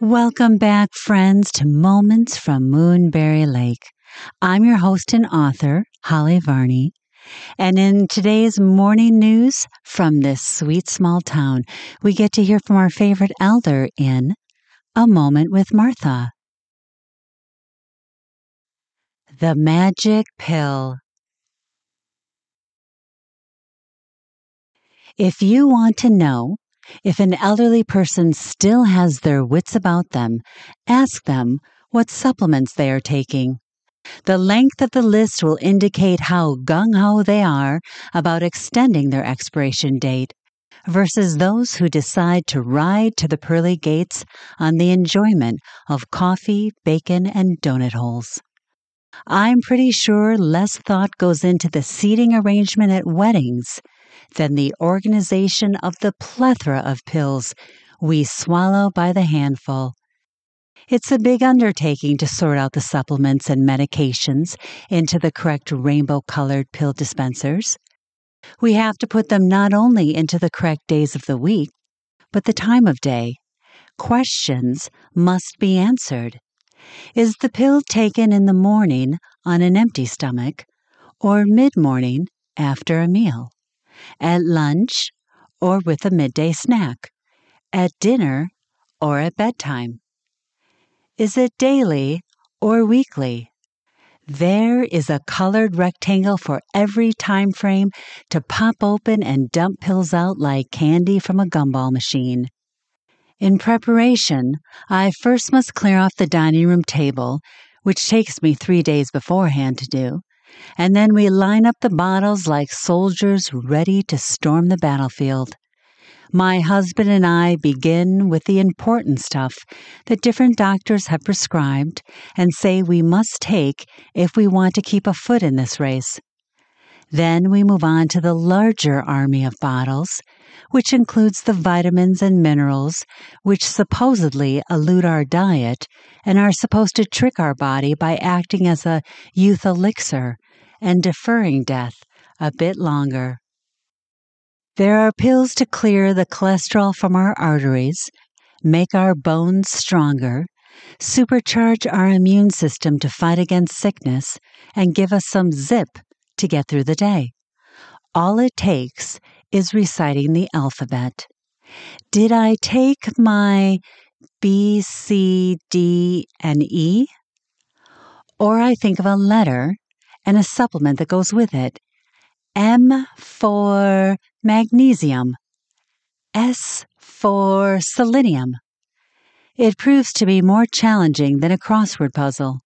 Welcome back, friends, to Moments from Moonberry Lake. I'm your host and author, Holly Varney. And in today's morning news from this sweet small town, we get to hear from our favorite elder in A Moment with Martha. The Magic Pill. If you want to know if an elderly person still has their wits about them, ask them what supplements they are taking. The length of the list will indicate how gung ho they are about extending their expiration date versus those who decide to ride to the pearly gates on the enjoyment of coffee, bacon, and donut holes. I'm pretty sure less thought goes into the seating arrangement at weddings than the organization of the plethora of pills we swallow by the handful. It's a big undertaking to sort out the supplements and medications into the correct rainbow colored pill dispensers. We have to put them not only into the correct days of the week, but the time of day. Questions must be answered. Is the pill taken in the morning on an empty stomach or mid morning after a meal? at lunch or with a midday snack, at dinner or at bedtime? Is it daily or weekly? There is a colored rectangle for every time frame to pop open and dump pills out like candy from a gumball machine. In preparation, I first must clear off the dining room table, which takes me three days beforehand to do, and then we line up the bottles like soldiers ready to storm the battlefield. My husband and I begin with the important stuff that different doctors have prescribed and say we must take if we want to keep a foot in this race. Then we move on to the larger army of bottles, which includes the vitamins and minerals which supposedly elude our diet and are supposed to trick our body by acting as a youth elixir and deferring death a bit longer. There are pills to clear the cholesterol from our arteries, make our bones stronger, supercharge our immune system to fight against sickness, and give us some zip to get through the day. All it takes is reciting the alphabet. Did I take my B, C, D, and E? Or I think of a letter and a supplement that goes with it. M for magnesium, S for selenium. It proves to be more challenging than a crossword puzzle.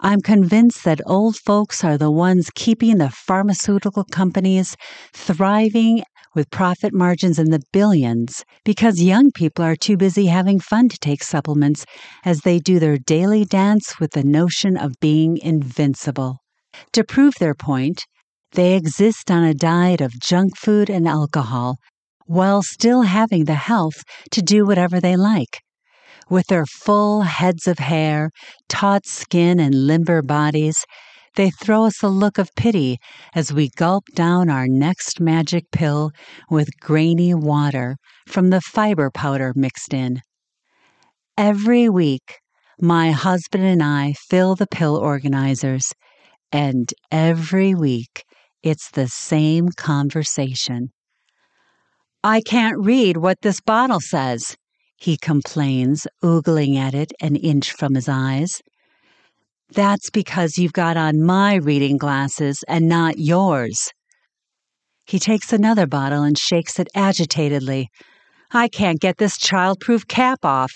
I'm convinced that old folks are the ones keeping the pharmaceutical companies thriving with profit margins in the billions because young people are too busy having fun to take supplements as they do their daily dance with the notion of being invincible. To prove their point, they exist on a diet of junk food and alcohol while still having the health to do whatever they like. With their full heads of hair, taut skin, and limber bodies, they throw us a look of pity as we gulp down our next magic pill with grainy water from the fiber powder mixed in. Every week, my husband and I fill the pill organizers and every week, it's the same conversation. I can't read what this bottle says, he complains, oogling at it an inch from his eyes. That's because you've got on my reading glasses and not yours. He takes another bottle and shakes it agitatedly. I can't get this childproof cap off.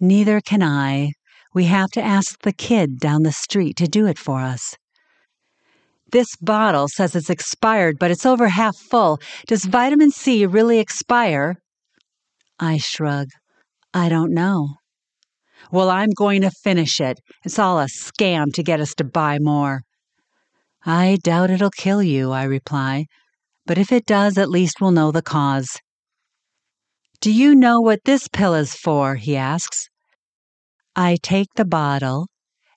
Neither can I, we have to ask the kid down the street to do it for us. This bottle says it's expired, but it's over half full. Does vitamin C really expire? I shrug. I don't know. Well, I'm going to finish it. It's all a scam to get us to buy more. I doubt it'll kill you, I reply. But if it does, at least we'll know the cause. Do you know what this pill is for? he asks. I take the bottle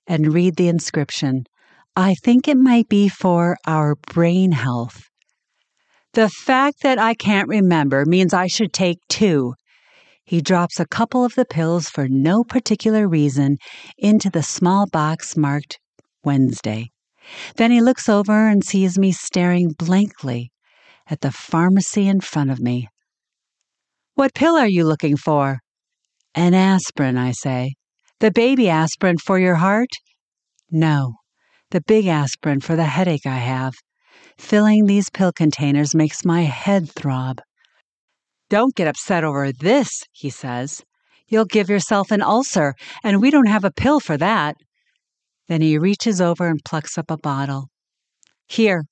and read the inscription. I think it might be for our brain health. The fact that I can't remember means I should take two. He drops a couple of the pills for no particular reason into the small box marked Wednesday. Then he looks over and sees me staring blankly at the pharmacy in front of me. What pill are you looking for? An aspirin, I say. The baby aspirin for your heart? No, the big aspirin for the headache I have. Filling these pill containers makes my head throb. Don't get upset over this, he says. You'll give yourself an ulcer, and we don't have a pill for that. Then he reaches over and plucks up a bottle. Here,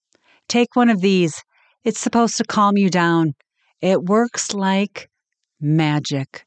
take one of these. It's supposed to calm you down. It works like magic.